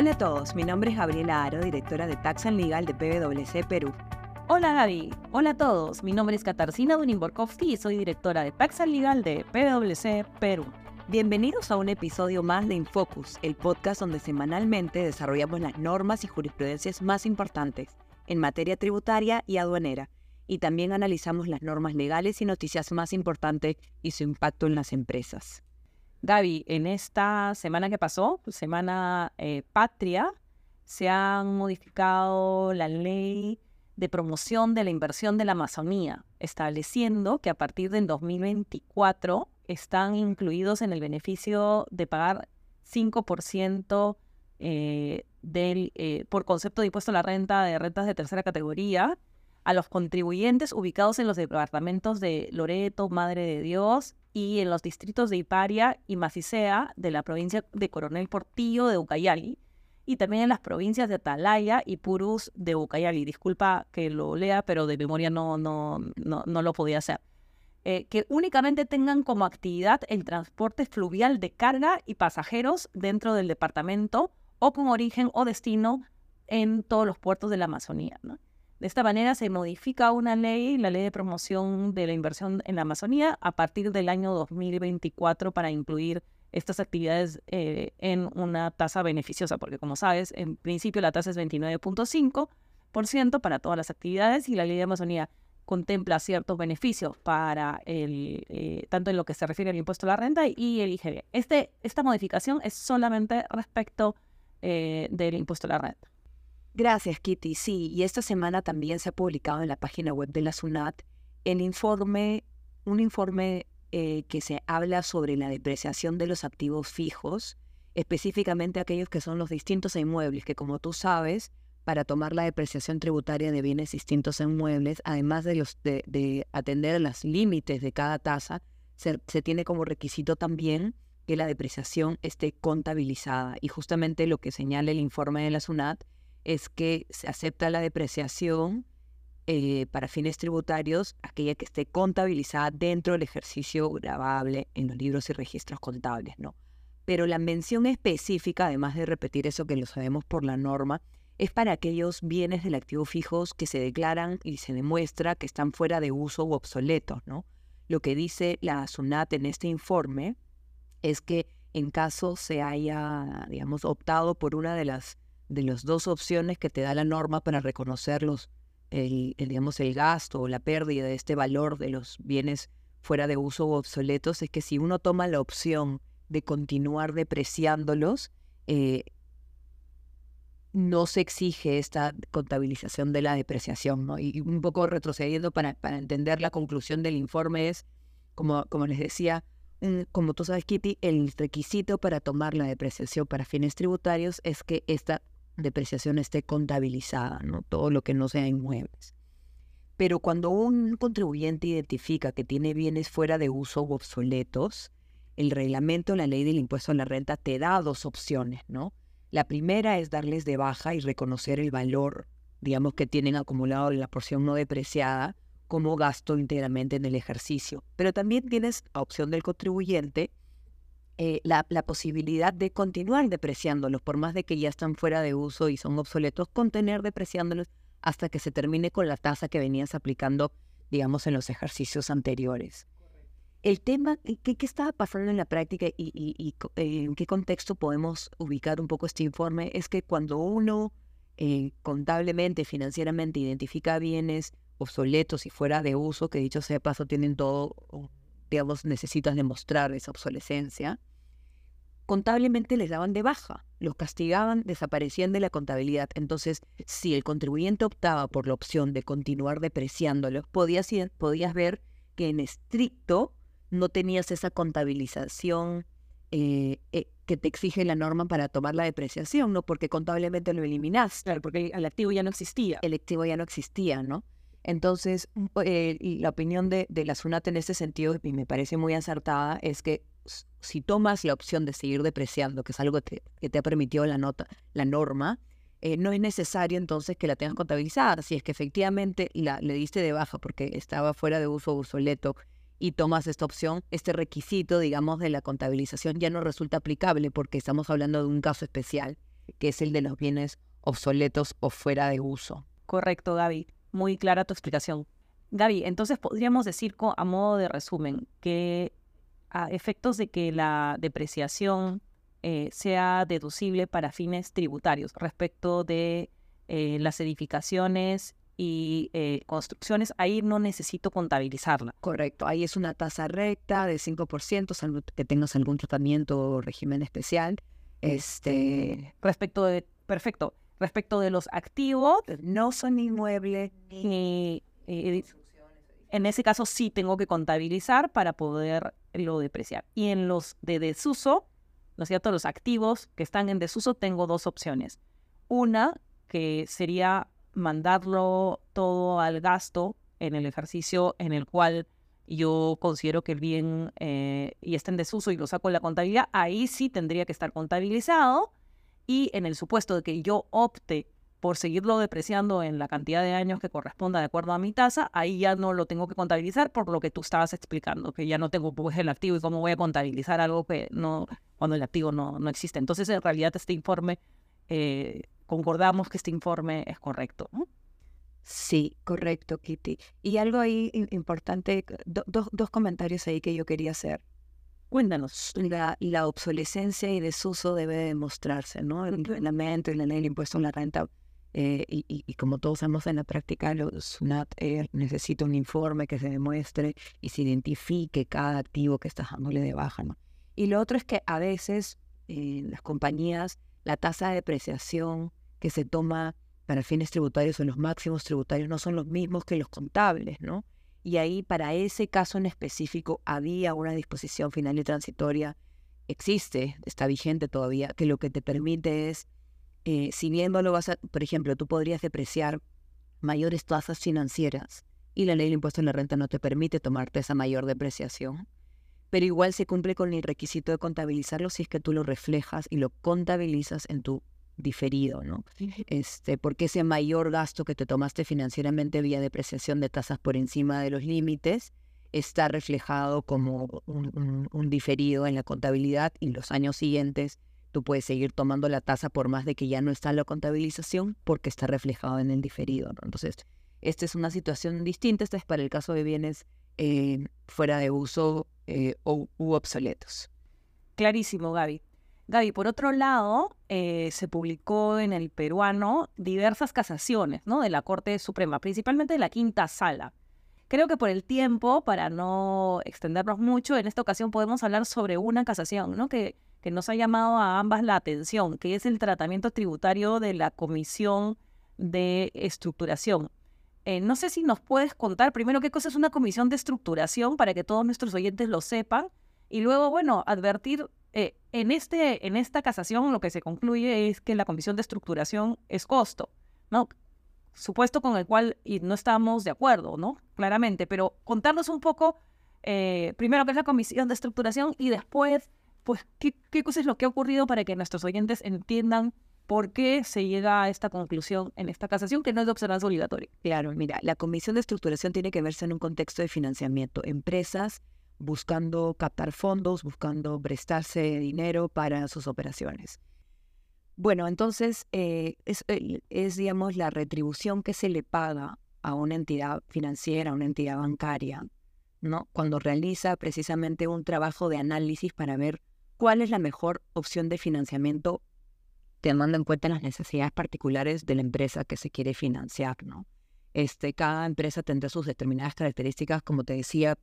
Hola a todos, mi nombre es Gabriela Aro, directora de Tax and Legal de PwC Perú. Hola Gaby, hola a todos, mi nombre es Katarzyna Dunin-Borkowski y soy directora de Tax and Legal de PwC Perú. Bienvenidos a un episodio más de Infocus, el podcast donde semanalmente desarrollamos las normas y jurisprudencias más importantes en materia tributaria y aduanera, y también analizamos las normas legales y noticias más importantes y su impacto en las empresas. Gaby, en esta semana que pasó, semana eh, patria, se han modificado la ley de promoción de la inversión de la Amazonía, estableciendo que a partir del 2024 están incluidos en el beneficio de pagar 5% eh, del, eh, por concepto de impuesto a la renta de rentas de tercera categoría a los contribuyentes ubicados en los departamentos de Loreto, Madre de Dios y en los distritos de Iparia y Macicea de la provincia de Coronel Portillo de Ucayali y también en las provincias de Atalaya y Purus de Ucayali. Disculpa que lo lea, pero de memoria no, no, no, lo podía hacer. Eh, que únicamente tengan como actividad el transporte fluvial de carga y pasajeros dentro del departamento o con origen o destino en todos los puertos de la Amazonía. ¿no? De esta manera se modifica una ley, la ley de promoción de la inversión en la Amazonía, a partir del año 2024 para incluir estas actividades eh, en una tasa beneficiosa, porque como sabes, en principio la tasa es 29.5% para todas las actividades y la ley de Amazonía contempla ciertos beneficios para el, eh, tanto en lo que se refiere al impuesto a la renta y el IGB. Este, esta modificación es solamente respecto eh, del impuesto a la renta. Gracias, Kitty. Sí, y esta semana también se ha publicado en la página web de la SUNAT el informe, un informe eh, que se habla sobre la depreciación de los activos fijos, específicamente aquellos que son los distintos inmuebles, que como tú sabes, para tomar la depreciación tributaria de bienes distintos inmuebles, además de, los, de, atender los límites de cada tasa, se, se tiene como requisito también que la depreciación esté contabilizada. Y justamente lo que señala el informe de la SUNAT es que se acepta la depreciación eh, para fines tributarios, aquella que esté contabilizada dentro del ejercicio grabable en los libros y registros contables, ¿no? Pero la mención específica, además de repetir eso que lo sabemos por la norma, es para aquellos bienes del activo fijos que se declaran y se demuestra que están fuera de uso u obsoletos, ¿no? Lo que dice la SUNAT en este informe es que en caso se haya, digamos, optado por una de las de las dos opciones que te da la norma para reconocer el, digamos, el gasto o la pérdida de este valor de los bienes fuera de uso o obsoletos, es que si uno toma la opción de continuar depreciándolos, eh, no se exige esta contabilización de la depreciación. ¿no? Y un poco retrocediendo para, para entender la conclusión del informe es, como, como les decía, como tú sabes, Kitty, el requisito para tomar la depreciación para fines tributarios es que esta depreciación esté contabilizada, ¿no? Todo lo que no sea inmuebles. Pero cuando un contribuyente identifica que tiene bienes fuera de uso u obsoletos, el reglamento, la ley del impuesto a la renta te da dos opciones, ¿no? La primera es darles de baja y reconocer el valor, digamos, que tienen acumulado en la porción no depreciada como gasto íntegramente en el ejercicio. Pero también tienes la opción del contribuyente eh, la, posibilidad de continuar depreciándolos, por más de que ya están fuera de uso y son obsoletos, contener depreciándolos hasta que se termine con la tasa que venías aplicando, digamos, en los ejercicios anteriores. El tema, eh, ¿qué, estaba pasando en la práctica y, eh, en qué contexto podemos ubicar un poco este informe? Es que cuando uno contablemente, financieramente identifica bienes obsoletos y fuera de uso, que dicho sea paso tienen todo, digamos, necesitas demostrar esa obsolescencia, contablemente les daban de baja, los castigaban, desaparecían de la contabilidad. Entonces, si el contribuyente optaba por la opción de continuar depreciándolos, podías, podías ver que en estricto no tenías esa contabilización eh, eh, que te exige la norma para tomar la depreciación, ¿no? Porque contablemente lo eliminaste. Claro, porque el activo ya no existía. El activo ya no existía, ¿no? Entonces, eh, la opinión de, de la SUNAT en ese sentido, y me parece muy acertada, es que si tomas la opción de seguir depreciando, que es algo que te, ha permitido la, nota, la norma, eh, no es necesario entonces que la tengas contabilizada. Si es que efectivamente la, le diste de baja porque estaba fuera de uso obsoleto y tomas esta opción, este requisito, digamos, de la contabilización ya no resulta aplicable porque estamos hablando de un caso especial. que es el de los bienes obsoletos o fuera de uso. Correcto, Gaby. Muy clara tu explicación. Gaby, entonces podríamos decir a modo de resumen que a efectos de que la depreciación eh, sea deducible para fines tributarios respecto de eh, las edificaciones y eh, construcciones, ahí no necesito contabilizarla. Correcto, ahí es una tasa recta de 5%, salvo que tengas algún tratamiento o régimen especial. Este... Respecto de, perfecto, respecto de los activos, no son inmuebles ni... en ese caso sí tengo que contabilizar para poderlo depreciar. Y en los de desuso, ¿no es cierto? Los activos que están en desuso, tengo dos opciones. Una, que sería mandarlo todo al gasto en el ejercicio en el cual yo considero que el bien eh, y está en desuso y lo saco en la contabilidad, ahí sí tendría que estar contabilizado. Y en el supuesto de que yo opte por seguirlo depreciando en la cantidad de años que corresponda de acuerdo a mi tasa, ahí ya no lo tengo que contabilizar por lo que tú estabas explicando, que ya no tengo pues, el activo y cómo voy a contabilizar algo que no, cuando el activo no, no existe. Entonces, en realidad, este informe eh, concordamos que este informe es correcto. Sí, correcto, Kitty. Y algo ahí importante, dos comentarios ahí que yo quería hacer. Cuéntanos. La, la obsolescencia y desuso debe demostrarse, ¿no? El reglamento y la ley del impuesto en la renta. Eh, y, como todos sabemos en la práctica, los SUNAT eh, un informe que se demuestre y se identifique cada activo que está dándole de baja, ¿no? Y lo otro es que a veces eh, las compañías, la tasa de depreciación que se toma para fines tributarios o los máximos tributarios no son los mismos que los contables, ¿no? Y ahí para ese caso en específico había una disposición final y transitoria, existe, está vigente todavía, que lo que te permite es, eh, si bien lo vas a, por ejemplo, tú podrías depreciar mayores tasas financieras y la ley del impuesto en la renta no te permite tomarte esa mayor depreciación, pero igual se cumple con el requisito de contabilizarlo si es que tú lo reflejas y lo contabilizas en tu diferido, ¿no? Este, porque ese mayor gasto que te tomaste financieramente vía depreciación de tasas por encima de los límites está reflejado como un, diferido en la contabilidad y los años siguientes tú puedes seguir tomando la tasa por más de que ya no está la contabilización porque está reflejado en el diferido, ¿no? Entonces, esta es una situación distinta, esta es para el caso de bienes eh, fuera de uso eh, u obsoletos. Clarísimo, Gaby. Gaby, por otro lado, eh, se publicó en el peruano diversas casaciones ¿no? de la Corte Suprema, principalmente de la quinta sala. Creo que por el tiempo, para no extendernos mucho, en esta ocasión podemos hablar sobre una casación ¿no? que, que nos ha llamado a ambas la atención, que es el tratamiento tributario de la Comisión de Estructuración. Eh, no sé si nos puedes contar primero qué cosa es una comisión de estructuración para que todos nuestros oyentes lo sepan y luego, bueno, advertir eh, en, este, en esta casación lo que se concluye es que la comisión de estructuración es costo, ¿no? Supuesto con el cual y no estamos de acuerdo, ¿no? Claramente, pero contarnos un poco, eh, primero, qué es la comisión de estructuración y después, pues, qué, qué cosa es lo que ha ocurrido para que nuestros oyentes entiendan por qué se llega a esta conclusión en esta casación que no es de observancia obligatoria. Claro, mira, la comisión de estructuración tiene que verse en un contexto de financiamiento. Empresas buscando captar fondos, buscando prestarse dinero para sus operaciones. Bueno, entonces eh, es, es, digamos, la retribución que se le paga a una entidad financiera, a una entidad bancaria, ¿no? Cuando realiza precisamente un trabajo de análisis para ver cuál es la mejor opción de financiamiento tomando en cuenta las necesidades particulares de la empresa que se quiere financiar, ¿no? Este, cada empresa tendrá sus determinadas características, como te decía,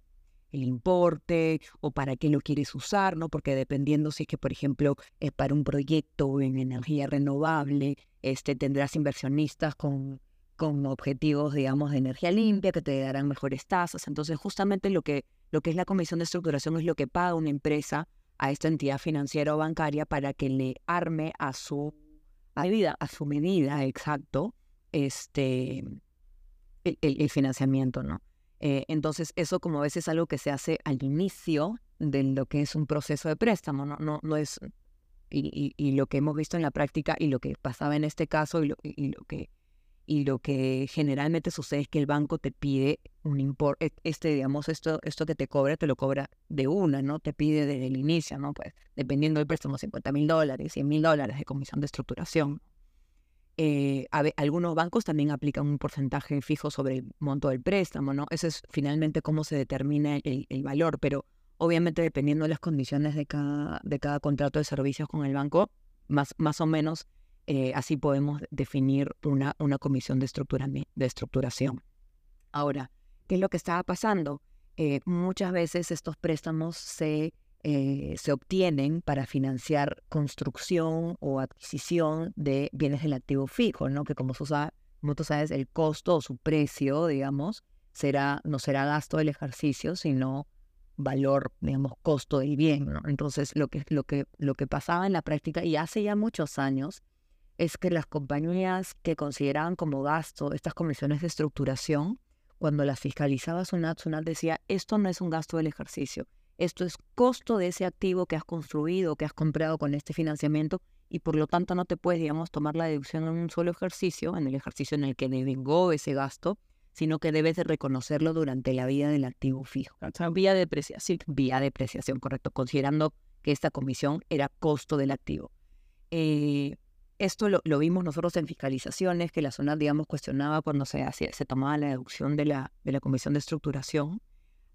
el importe o para qué lo quieres usar, ¿no? Porque dependiendo si es que, por ejemplo, es para un proyecto en energía renovable, este, tendrás inversionistas con, con objetivos, digamos, de energía limpia que te darán mejores tasas. Entonces, justamente lo que, lo que es la comisión de estructuración es lo que paga una empresa a esta entidad financiera o bancaria para que le arme a su medida, a su medida, exacto, este, el, el financiamiento, ¿no? Eh, entonces, eso como a veces es algo que se hace al inicio de lo que es un proceso de préstamo, no, no, no es, y, y, lo que hemos visto en la práctica y lo que pasaba en este caso y lo, y lo que, y lo que generalmente sucede es que el banco te pide un importe, este, digamos, esto, esto que te cobra, te lo cobra de una, ¿no? Te pide desde el inicio, ¿no? Pues dependiendo del préstamo, 50 mil dólares, 100 mil dólares de comisión de estructuración. Eh, algunos bancos también aplican un porcentaje fijo sobre el monto del préstamo, ¿no? Ese es finalmente cómo se determina el, el valor, pero obviamente dependiendo de las condiciones de cada, de cada contrato de servicios con el banco, más, más o menos eh, así podemos definir una, una comisión de, de estructuración. Ahora, ¿qué es lo que estaba pasando? Eh, muchas veces estos préstamos se, eh, se obtienen para financiar construcción o adquisición de bienes del activo fijo, ¿no? que como, tú sabes, el costo o su precio, digamos, será, no será gasto del ejercicio, sino valor, digamos, costo del bien. ¿no? Entonces, lo que, lo, que, lo que pasaba en la práctica, y hace ya muchos años, es que las compañías que consideraban como gasto estas comisiones de estructuración, cuando las fiscalizaba SUNAT, SUNAT decía, esto no es un gasto del ejercicio, esto es costo de ese activo que has construido, que has comprado con este financiamiento y por lo tanto no te puedes, digamos, tomar la deducción en un solo ejercicio, en el ejercicio en el que devengó ese gasto, sino que debes de reconocerlo durante la vida del activo fijo. Vía depreciación. Vía depreciación, correcto, considerando que esta comisión era costo del activo. Eh, esto lo, vimos nosotros en fiscalizaciones, que la zona, digamos, cuestionaba cuando se, hacía, se tomaba la deducción de la, de la Comisión de Estructuración.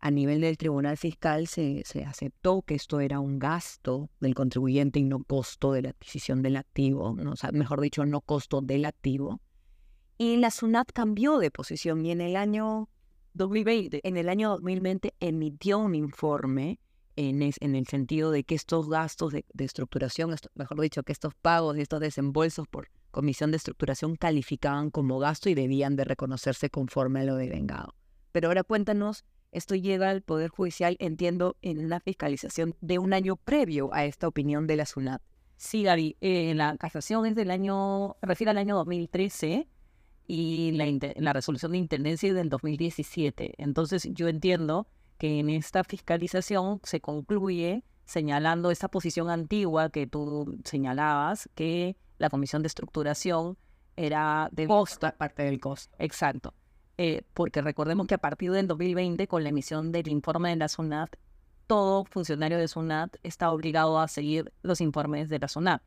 A nivel del Tribunal Fiscal se, se aceptó que esto era un gasto del contribuyente y no costo de la adquisición del activo, o mejor dicho, no costo del activo. Y la SUNAT cambió de posición y en el año 2020, en el año 2020 emitió un informe en, en el sentido de que estos gastos de, estructuración, mejor dicho, que estos pagos y estos desembolsos por comisión de estructuración calificaban como gasto y debían de reconocerse conforme a lo devengado. Pero ahora cuéntanos, esto llega al Poder Judicial, entiendo, en una fiscalización de un año previo a esta opinión de la SUNAT. Sí, Gary, eh, la casación es del año, refiere al año 2013 y la resolución de intendencia es del 2017. Entonces yo entiendo que en esta fiscalización se concluye señalando esa posición antigua que tú señalabas, que la comisión de estructuración era de costo. Parte del costo. Exacto. Eh, porque recordemos que a partir del 2020, con la emisión del informe de la SUNAT, todo funcionario de SUNAT está obligado a seguir los informes de la SUNAT.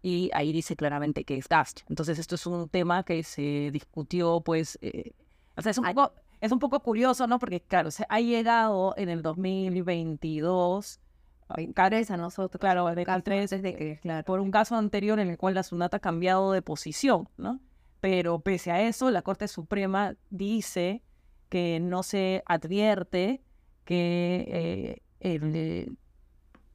Y ahí dice claramente que es gasto. Entonces, esto es un tema que se discutió, pues, eh, o sea, es un poco es un poco curioso, ¿no? Porque, claro, se ha llegado en el 2022 Cabeza a nosotros. Claro, de que, claro. por un caso anterior en el cual la SUNAT ha cambiado de posición, ¿no? Pero pese a eso, la Corte Suprema dice que no se advierte que, eh, el,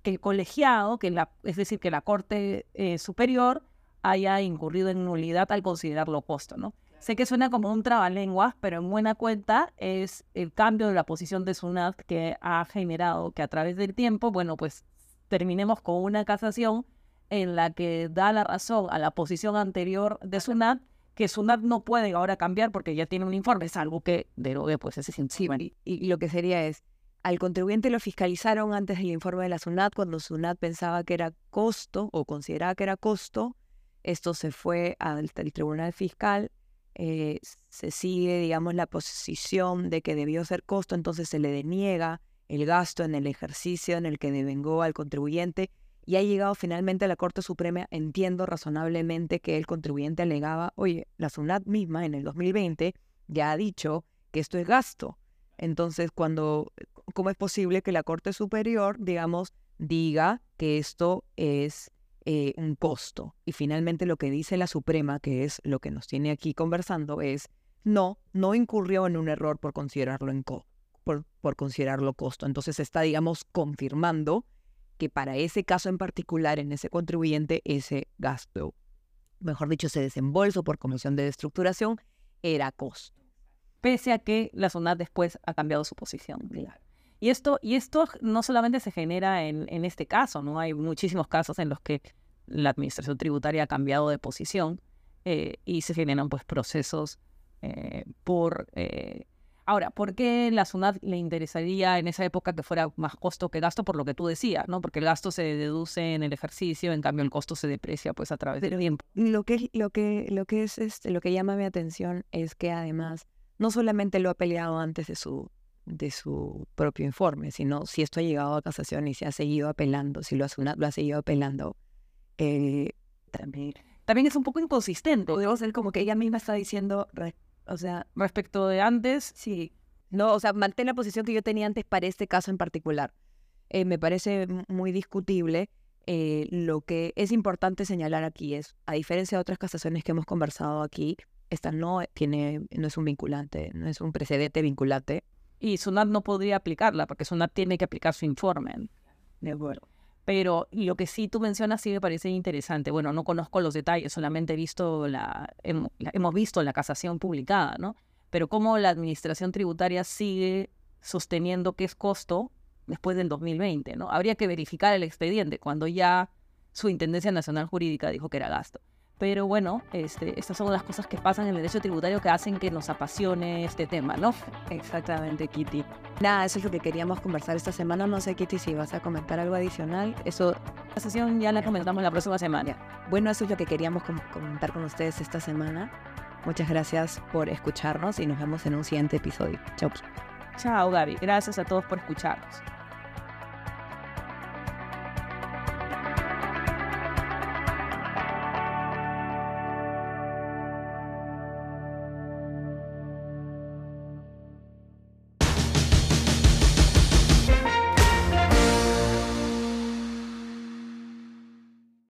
que el colegiado, que la, es decir, que la Corte eh, Superior haya incurrido en nulidad al considerarlo costo, ¿no? Sé que suena como un trabalenguas, pero en buena cuenta es el cambio de la posición de SUNAT que ha generado que a través del tiempo, bueno, pues terminemos con una casación en la que da la razón a la posición anterior de SUNAT, que SUNAT no puede ahora cambiar porque ya tiene un informe, es algo que derogue pues ese sentido. y, y lo que sería es, al contribuyente lo fiscalizaron antes del informe de la SUNAT, cuando SUNAT pensaba que era costo o consideraba que era costo, esto se fue al Tribunal Fiscal, eh, se sigue, digamos, la posición de que debió ser costo, entonces se le deniega el gasto en el ejercicio en el que devengó al contribuyente y ha llegado finalmente a la Corte Suprema, entiendo razonablemente que el contribuyente alegaba, oye, la SUNAT misma en el 2020 ya ha dicho que esto es gasto. Entonces, cuando, ¿cómo es posible que la Corte Superior, digamos, diga que esto es eh, un costo. Y finalmente lo que dice la Suprema, que es lo que nos tiene aquí conversando, es no, no incurrió en un error por considerarlo en co por, por considerarlo costo. Entonces está, digamos, confirmando que para ese caso en particular, en ese contribuyente, ese gasto, mejor dicho, ese desembolso por comisión de estructuración, era costo. Pese a que la zona después ha cambiado su posición. Y esto, y esto no solamente se genera en, en este caso, ¿no? Hay muchísimos casos en los que la administración tributaria ha cambiado de posición eh, y se generan pues procesos eh, por... Eh, Ahora, ¿por qué la SUNAT le interesaría en esa época que fuera más costo que gasto? Por lo que tú decías, ¿no? Porque el gasto se deduce en el ejercicio, en cambio el costo se deprecia pues a través del tiempo. Lo que, lo que, lo que es este, lo que llama mi atención es que además no solamente lo ha peleado antes de su de su propio informe, sino si esto ha llegado a casación y se ha seguido apelando, si lo, SUNAT lo ha seguido apelando, eh, también, también es un poco inconsistente. Podemos ser como que ella misma está diciendo, o sea, respecto de antes, sí, no, o sea, mantén la posición que yo tenía antes para este caso en particular. Eh, me parece muy discutible. Eh, lo que es importante señalar aquí es, a diferencia de otras casaciones que hemos conversado aquí, esta no tiene, no es un vinculante, no es un precedente vinculante. Y SUNAT no podría aplicarla, porque SUNAT tiene que aplicar su informe. De acuerdo. Pero lo que sí tú mencionas sí me parece interesante. Bueno, no conozco los detalles, solamente he visto la, hemos visto la casación publicada, ¿no? Pero cómo la administración tributaria sigue sosteniendo que es costo después del 2020, ¿no? Habría que verificar el expediente cuando ya su Intendencia Nacional Jurídica dijo que era gasto. Pero bueno, este, estas son las cosas que pasan en el derecho tributario que hacen que nos apasione este tema, ¿no? Exactamente, Kitty. Nada, eso es lo que queríamos conversar esta semana. No sé, Kitty, si vas a comentar algo adicional. Eso, la sesión ya la comentamos la próxima semana. Bueno, eso es lo que queríamos comentar con ustedes esta semana. Muchas gracias por escucharnos y nos vemos en un siguiente episodio. Chao. Chao, Gaby. Gracias a todos por escucharnos.